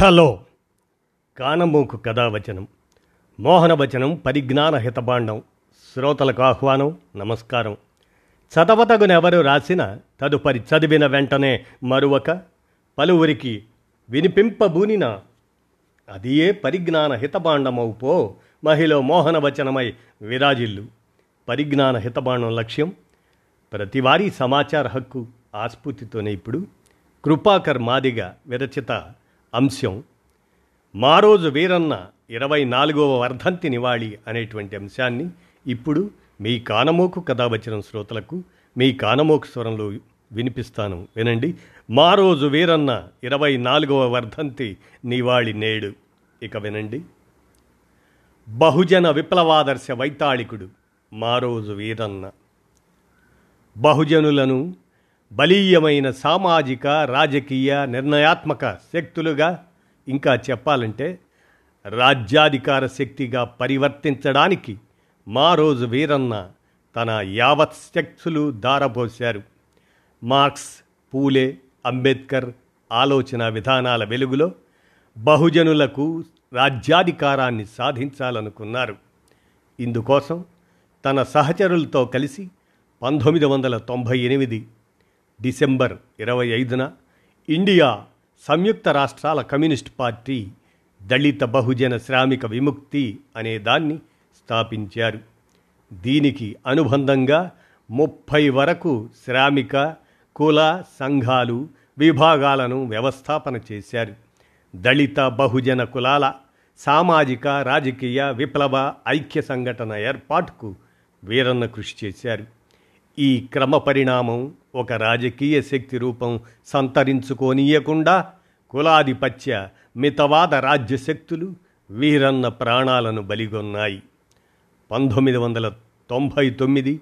Hello. కానమూకు కథావచనం మోహనవచనం పరిజ్ఞాన హితబాండం శ్రోతలకు ఆహ్వానం నమస్కారం. చదవతగునెవరు రాసిన తదుపరి చదివిన వెంటనే మరువక పలువురికి వినిపింపబూనిన అది ఏ పరిజ్ఞాన హితబాండమవు పో మహిళ మోహనవచనమై విరాజిల్లు. పరిజ్ఞాన హితబాండం లక్ష్యం ప్రతివారీ సమాచార హక్కు ఆస్ఫూర్తితోనే ఇప్పుడు కృపాకర్ మాదిగ విరచిత అంశం మారోజు వీరన్న ఇరవై నాలుగవ వర్ధంతి నివాళి అనేటువంటి అంశాన్ని ఇప్పుడు మీ కానమోకు కథావచనం శ్రోతలకు మీ కానమోకు స్వరంలో వినిపిస్తాను. వినండి. మారోజు వీరన్న ఇరవై నాలుగవ వర్ధంతి నివాళి నేడు. ఇక వినండి. బహుజన విప్లవాదర్శ వైతాళికుడు మారోజు వీరన్న. బహుజనులను బలీయమైన సామాజిక రాజకీయ నిర్ణయాత్మక శక్తులుగా ఇంకా చెప్పాలంటే రాజ్యాధికార శక్తిగా పరివర్తించడానికి మా రోజు వీరన్న తన యావత్ శక్తులు దారపోశారు మార్క్స్ పూలే అంబేద్కర్ ఆలోచన విధానాల వెలుగులో బహుజనులకు రాజ్యాధికారాన్ని సాధించాలనుకున్నారు. ఇందుకోసం తన సహచరులతో కలిసి పంతొమ్మిది వందల తొంభై ఎనిమిది డిసెంబర్ ఇరవై ఐదున ఇండియా సంయుక్త రాష్ట్రాల కమ్యూనిస్ట్ పార్టీ దళిత బహుజన శ్రామిక విముక్తి అనే దాన్ని స్థాపించారు. దీనికి అనుబంధంగా ముప్పై వరకు శ్రామిక కుల సంఘాలు విభాగాలను వ్యవస్థాపన చేశారు. దళిత బహుజన కులాల సామాజిక రాజకీయ విప్లవ ఐక్య సంఘటన ఏర్పాటుకు వీరన్న కృషి చేశారు. ఈ క్రమ పరిణామం ఒక రాజకీయ శక్తి రూపం సంతరించుకోనీయకుండా కులాధిపత్య మితవాద రాజ్య శక్తులు వీరన్న ప్రాణాలను బలిగొన్నాయి. పంతొమ్మిది వందల తొంభై తొమ్మిది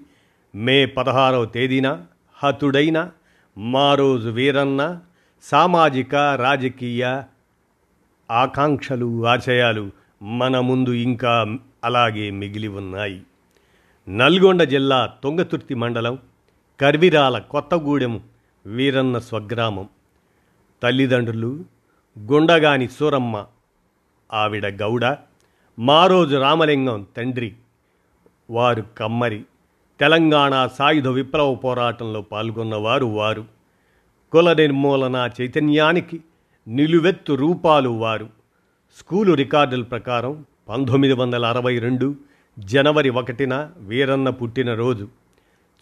మే పదహారవ తేదీన హతుడైన మారోజు వీరన్న సామాజిక రాజకీయ ఆకాంక్షలు ఆశయాలు మన ముందు ఇంకా అలాగే మిగిలి ఉన్నాయి. నల్గొండ జిల్లా తొంగతుర్తి మండలం కర్విరాల కొత్తగూడెం వీరన్న స్వగ్రామం. తల్లిదండ్రులు గుండగాని సూరమ్మ ఆవిడ గౌడ మారోజు రామలింగం తండ్రి వారు కమ్మరి తెలంగాణ సాయుధ విప్లవ పోరాటంలో పాల్గొన్నవారు వారు. కుల నిర్మూలన చైతన్యానికి నిలువెత్తు రూపాలు వారు. స్కూలు రికార్డుల ప్రకారం పంతొమ్మిది వందల అరవై రెండు జనవరి ఒకటిన వీరన్న పుట్టినరోజు.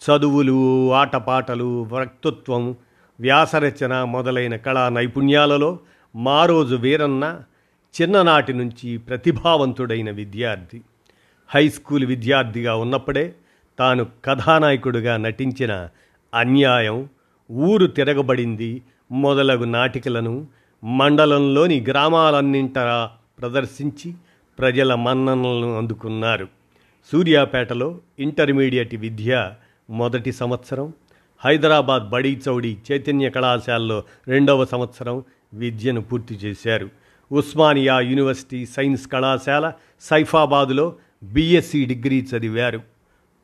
చదువులు ఆటపాటలు వక్తృత్వం వ్యాసరచన మొదలైన కళా నైపుణ్యాలలో మారోజు వీరన్న చిన్ననాటి నుంచి ప్రతిభావంతుడైన విద్యార్థి. హై స్కూల్ విద్యార్థిగా ఉన్నప్పుడే తాను కథానాయకుడిగా నటించిన అన్యాయం ఊరు తిరగబడింది మొదలగు నాటికలను మండలంలోని గ్రామాలన్నింటా ప్రదర్శించి ప్రజల మన్ననలను అందుకున్నారు. సూర్యాపేటలో ఇంటర్మీడియట్ విద్య మొదటి సంవత్సరం. హైదరాబాద్ బడీ చౌడి చైతన్య కళాశాలలో రెండవ సంవత్సరం విద్యను పూర్తి చేశారు. ఉస్మానియా యూనివర్సిటీ సైన్స్ కళాశాల సైఫాబాదులో బీఎస్సీ డిగ్రీ చదివారు.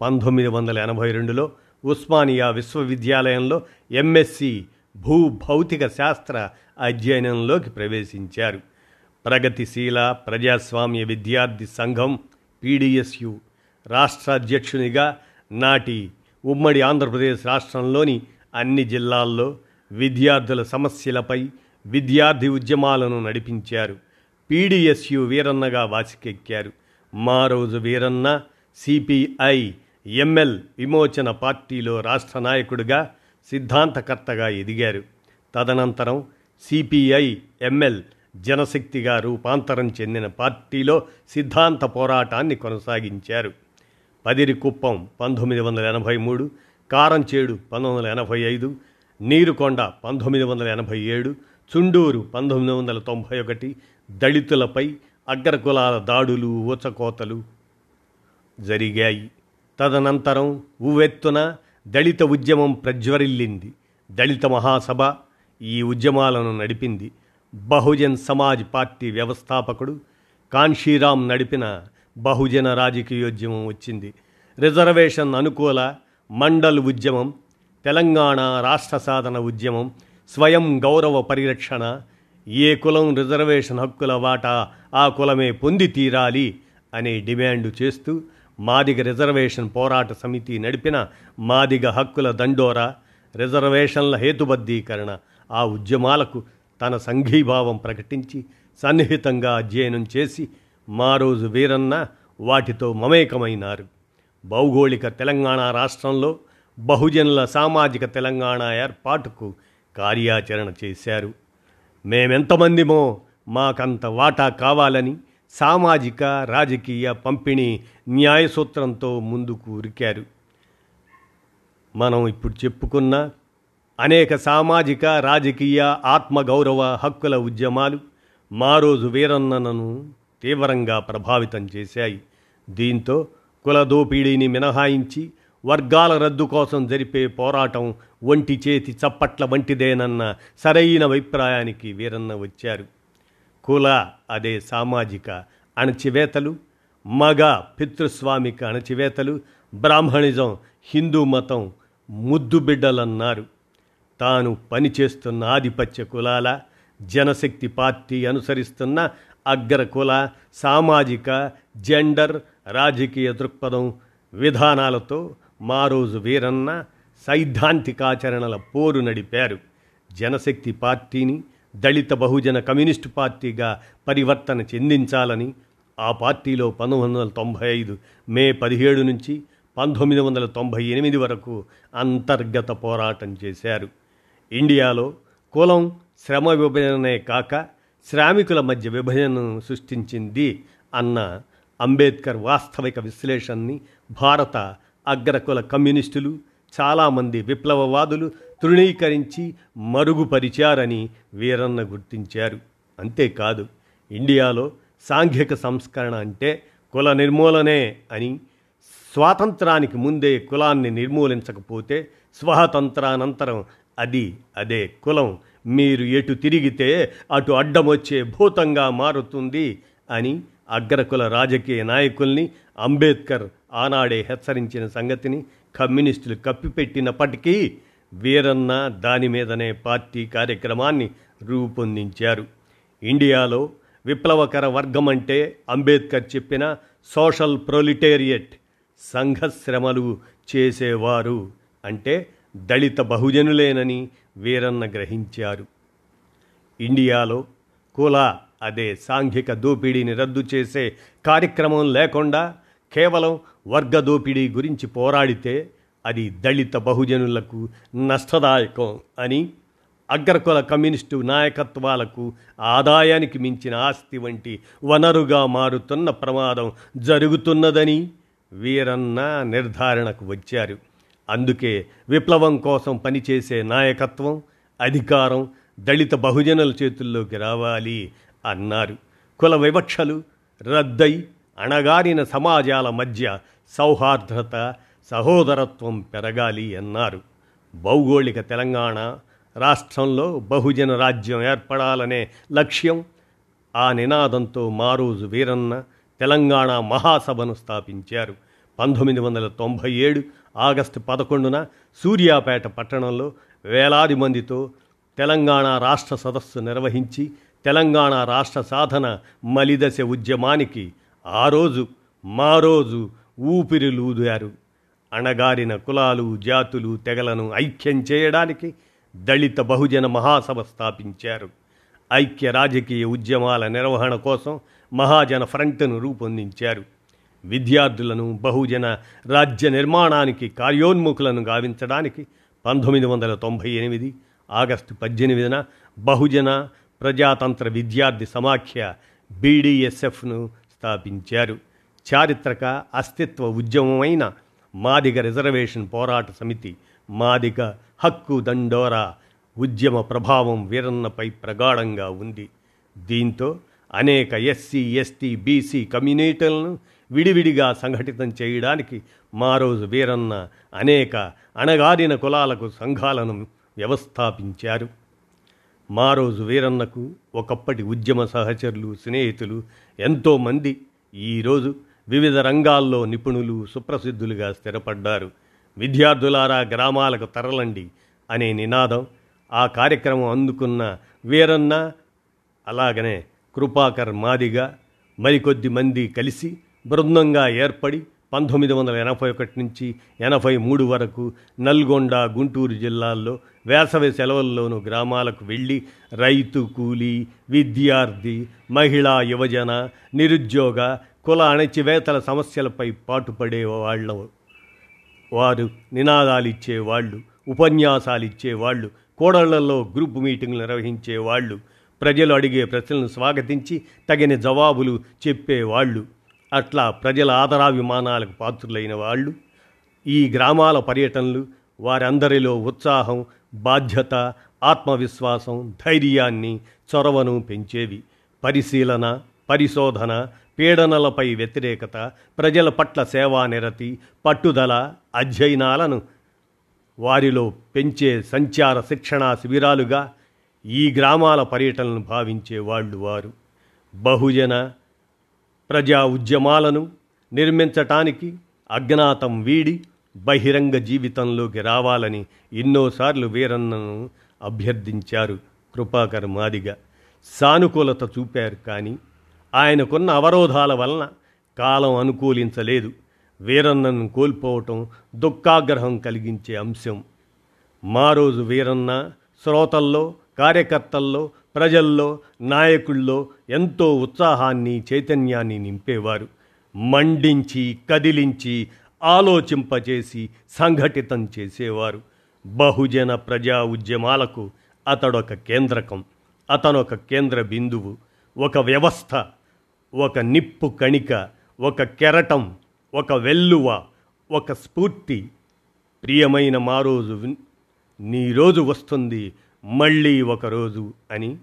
పంతొమ్మిది వందల ఎనభై రెండులో ఉస్మానియా విశ్వవిద్యాలయంలో ఎంఎస్సి భూ భౌతిక శాస్త్ర అధ్యయనంలోకి ప్రవేశించారు. ప్రగతిశీల ప్రజాస్వామ్య విద్యార్థి సంఘం పీడిఎస్యు రాష్ట్ర అధ్యక్షునిగా నాటి ఉమ్మడి ఆంధ్రప్రదేశ్ రాష్ట్రంలోని అన్ని జిల్లాల్లో విద్యార్థుల సమస్యలపై విద్యార్థి ఉద్యమాలను నడిపించారు. పీడిఎస్యు వీరన్నగా వాసికెక్కారు. మా రోజు వీరన్న సిపిఐ ఎంఎల్ విమోచన పార్టీలో రాష్ట్ర నాయకుడిగా సిద్ధాంతకర్తగా ఎదిగారు. తదనంతరం సిపిఐ ఎంఎల్ జనశక్తిగా రూపాంతరం చెందిన పార్టీలో సిద్ధాంత పోరాటాన్ని కొనసాగించారు. పదిరికుప్పం పంతొమ్మిది వందల ఎనభై మూడు కారంచేడు పంతొమ్మిది వందల ఎనభై ఐదు నీరుకొండ పంతొమ్మిది వందల ఎనభై ఏడు చుండూరు పంతొమ్మిది వందల తొంభై ఒకటి దళితులపై అగ్రకులాల దాడులు ఊచకోతలు జరిగాయి. తదనంతరం ఉవ్వెత్తున దళిత ఉద్యమం ప్రజ్వరిల్లింది. దళిత మహాసభ ఈ ఉద్యమాలను నడిపింది. బహుజన్ సమాజ్ పార్టీ వ్యవస్థాపకుడు కాన్షీరామ్ నడిపిన బహుజన రాజకీయోద్యమం వచ్చింది. రిజర్వేషన్ అనుకూల మండల్ ఉద్యమం తెలంగాణ రాష్ట్ర సాధన ఉద్యమం స్వయం గౌరవ పరిరక్షణ ఏ కులం రిజర్వేషన్ హక్కుల వాటా ఆ కులమే పొంది తీరాలి అనే డిమాండ్ చేస్తూ మాదిగ రిజర్వేషన్ పోరాట సమితి నడిపిన మాదిగ హక్కుల దండోరా రిజర్వేషన్ల హేతుబద్ధీకరణ ఆ ఉద్యమాలకు తన సంఘీభావం ప్రకటించి సన్నిహితంగా అధ్యయనం చేసి మా రోజు వీరన్న వాటితో మమేకమైనారు. భౌగోళిక తెలంగాణ రాష్ట్రంలో బహుజనుల సామాజిక తెలంగాణ ఏర్పాటుకు కార్యాచరణ చేశారు. మేమెంతమందిమో మాకంత వాటా కావాలని సామాజిక రాజకీయ పంపిణీ న్యాయసూత్రంతో ముందుకు ఉరికారు. మనం ఇప్పుడు చెప్పుకున్న అనేక సామాజిక రాజకీయ ఆత్మగౌరవ హక్కుల ఉద్యమాలు మారోజు వీరన్నను తీవ్రంగా ప్రభావితం చేశాయి. దీంతో కుల దోపిడీని మినహాయించి వర్గాల రద్దు కోసం జరిపే పోరాటం ఒంటి చేతి చప్పట్ల వంటిదేనన్న సరైన అభిప్రాయానికి వీరన్న వచ్చారు. కుల అదే సామాజిక అణచివేతలు మగ పితృస్వామిక అణచివేతలు బ్రాహ్మణిజం హిందూ మతం ముద్దు బిడ్డలన్నారు. తాను పనిచేస్తున్న ఆధిపత్య కులాల జనశక్తి పార్టీ అనుసరిస్తున్న అగ్ర కుల సామాజిక జెండర్ రాజకీయ దృక్పథం విధానాలతో మారోజు వీరన్న సైద్ధాంతికాచరణల పోరు నడిపారు. జనశక్తి పార్టీని దళిత బహుజన కమ్యూనిస్టు పార్టీగా పరివర్తన చెందించాలని ఆ పార్టీలో పంతొమ్మిది వందల తొంభై ఐదు మే పదిహేడు నుంచి పంతొమ్మిది వందల తొంభై ఎనిమిది వరకు అంతర్గత పోరాటం చేశారు. ఇండియాలో కులం శ్రమ విభజననే కాక శ్రామికుల మధ్య విభజనను సృష్టించింది అన్న అంబేద్కర్ వాస్తవిక విశ్లేషణని భారత అగ్రకుల కమ్యూనిస్టులు చాలామంది విప్లవవాదులు తృణీకరించి మరుగుపరిచారని వీరన్న గుర్తించారు. అంతేకాదు ఇండియాలో సాంఘిక సంస్కరణ అంటే కుల నిర్మూలనే అని స్వాతంత్రానికి ముందే కులాన్ని నిర్మూలించకపోతే స్వాతంత్రానంతరం అది అదే కులం మీరు ఎటు తిరిగితే అటు అడ్డమొచ్చే భూతంగా మారుతుంది అని అగ్రకుల రాజకీయ నాయకుల్ని అంబేద్కర్ ఆనాడే హెచ్చరించిన సంగతిని కమ్యూనిస్టులు కప్పిపెట్టినప్పటికీ వీరన్న దాని మీదనే పార్టీ కార్యక్రమాన్ని రూపొందించారు. ఇండియాలో విప్లవకర వర్గం అంటే అంబేద్కర్ చెప్పిన సోషల్ ప్రొలిటేరియట్ సంఘశ్రమలు చేసేవారు అంటే దళిత బహుజనులేనని వీరన్న గ్రహించారు. ఇండియాలో కుల అదే సాంఘిక దోపిడీని రద్దు చేసే కార్యక్రమం లేకుండా కేవలం వర్గ దోపిడీ గురించి పోరాడితే అది దళిత బహుజనులకు నష్టదాయకం అని అగ్రకుల కమ్యూనిస్టు నాయకత్వాలకు ఆదాయానికి మించిన ఆస్తి వంటి వనరుగా మారుతున్న ప్రమాదం జరుగుతున్నదని వీరన్న నిర్ధారణకు వచ్చారు. అందుకే విప్లవం కోసం పనిచేసే నాయకత్వం అధికారం దళిత బహుజనుల చేతుల్లోకి రావాలి అన్నారు. కుల వివక్షలు రద్దై అణగారిన సమాజాల మధ్య సౌహార్ద్రత సహోదరత్వం పెరగాలి అన్నారు. భౌగోళిక తెలంగాణ రాష్ట్రంలో బహుజన రాజ్యం ఏర్పడాలనే లక్ష్యం ఆ నినాదంతో మారోజు వీరన్న తెలంగాణ మహాసభను స్థాపించారు. పంతొమ్మిది వందల తొంభై ఏడు ఆగస్టు పదకొండున సూర్యాపేట పట్టణంలో వేలాది మందితో తెలంగాణ రాష్ట్ర సదస్సు నిర్వహించి తెలంగాణ రాష్ట్ర సాధన మలిదశ ఉద్యమానికి ఆ రోజు మా రోజు ఊపిరిలూదారు అణగారిన కులాలు జాతులు తెగలను ఐక్యం చేయడానికి దళిత బహుజన మహాసభ స్థాపించారు. ఐక్య రాజకీయ ఉద్యమాల నిర్వహణ కోసం మహాజన ఫ్రంట్ను రూపొందించారు. విద్యార్థులను బహుజన రాజ్య నిర్మాణానికి కార్యోన్ముఖులను గావించడానికి పంతొమ్మిది వందల తొంభై ఎనిమిది ఆగస్టు పద్దెనిమిదిన బహుజన ప్రజాతంత్ర విద్యార్థి సమాఖ్య బీడీఎస్ఎఫ్ను స్థాపించారు. చారిత్రక అస్తిత్వ ఉద్యమమైన మాదిగ రిజర్వేషన్ పోరాట సమితి మాదిగ హక్కు దండోరా ఉద్యమ ప్రభావం వీరన్నపై ప్రగాఢంగా ఉంది. దీంతో అనేక ఎస్సీ ఎస్టీ బీసీ కమ్యూనిటీలను విడివిడిగా సంఘటితం చేయడానికి మారోజు వీరన్న అనేక అణగారిన కులాలకు సంఘాలను వ్యవస్థాపించారు. మారోజు వీరన్నకు ఒకప్పటి ఉద్యమ సహచరులు స్నేహితులు ఎంతోమంది ఈరోజు వివిధ రంగాల్లో నిపుణులు సుప్రసిద్ధులుగా స్థిరపడ్డారు. విద్యార్థులారా గ్రామాలకు తరలండి అనే నినాదం ఆ కార్యక్రమం అందుకున్న వీరన్న అలాగనే కృపాకర్ మాదిగా మరికొద్ది మంది కలిసి బృందంగా ఏర్పడి పంతొమ్మిది వందల ఎనభై ఒకటి నుంచి ఎనభై మూడు వరకు నల్గొండ గుంటూరు జిల్లాల్లో వేసవి సెలవుల్లోనూ గ్రామాలకు వెళ్ళి రైతు కూలీ విద్యార్థి మహిళా యువజన నిరుద్యోగ కుల అణచివేతల సమస్యలపై పాటుపడే వాళ్ళు వారు నినాదాలు ఇచ్చేవాళ్ళు ఉపన్యాసాలు ఇచ్చేవాళ్ళు కోడళ్ళలో గ్రూప్ మీటింగ్లు నిర్వహించేవాళ్ళు ప్రజలు అడిగే ప్రశ్నలను స్వాగతించి తగిన జవాబులు చెప్పేవాళ్ళు అట్లా ప్రజల ఆదరాభిమానాలకు పాత్రులైన వాళ్ళు ఈ గ్రామాల పర్యటనలు వారందరిలో ఉత్సాహం బాధ్యత ఆత్మవిశ్వాసం ధైర్యాన్ని చొరవను పెంచేవి. పరిశీలన పరిశోధన పీడనలపై వ్యతిరేకత ప్రజల పట్ల సేవానిరతి పట్టుదల అధ్యయనాలను వారిలో పెంచే సంచార శిక్షణా శిబిరాలుగా ఈ గ్రామాల పర్యటనను భావించే వాళ్ళు వారు. బహుజన ప్రజా ఉద్యమాలను నిర్మించటానికి అజ్ఞాతం వీడి బహిరంగ జీవితంలోకి రావాలని ఎన్నోసార్లు వీరన్నను అభ్యర్థించారు కృపాకర్ మాదిగ. సానుకూలత చూపారు కానీ ఆయనకున్న అవరోధాల వలన కాలం అనుకూలించలేదు. వీరన్నను కోల్పోవటం దుఃఖాగ్రహం కలిగించే అంశం. మా రోజు వీరన్న శ్రోతల్లో కార్యకర్తల్లో ప్రజల్లో నాయకుల్లో ఎంతో ఉత్సాహాన్ని చైతన్యాన్ని నింపేవారు. మండించి కదిలించి ఆలోచింపచేసి సంఘటితం చేసేవారు. బహుజన ప్రజా ఉద్యమాలకు అతడొక కేంద్రకం అతనొక కేంద్ర బిందువు ఒక వ్యవస్థ ఒక నిప్పు కణిక ఒక కెరటం ఒక వెల్లువ ఒక స్ఫూర్తి. ప్రియమైన మా రోజు నీ రోజు వస్తుంది. మళ్ళీ ఒకరోజు అని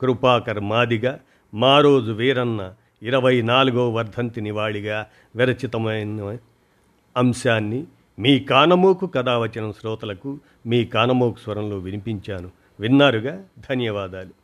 కృపాకర్ మాదిగా మారోజు వీరన్న ఇరవై నాలుగో వర్ధంతి నివాళిగా విరచితమైన అంశాన్ని మీ కానమోకు కథావచనం వచ్చిన శ్రోతలకు మీ కానమోకు స్వరంలో వినిపించాను. విన్నారుగా? ధన్యవాదాలు.